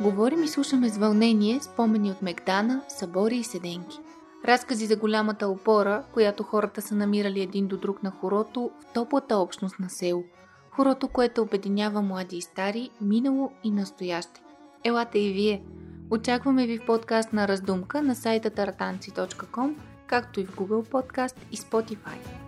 Говорим и слушаме с вълнение спомени от Мегдана, събори и седенки. Разкази за голямата опора, която хората са намирали един до друг на хорото в топлата общност на село. Хорото, което обединява млади и стари, минало и настояще. Елате и вие! Очакваме ви в подкаст на Раздумка на сайта tartanci.com, както и в Google Podcast и Spotify.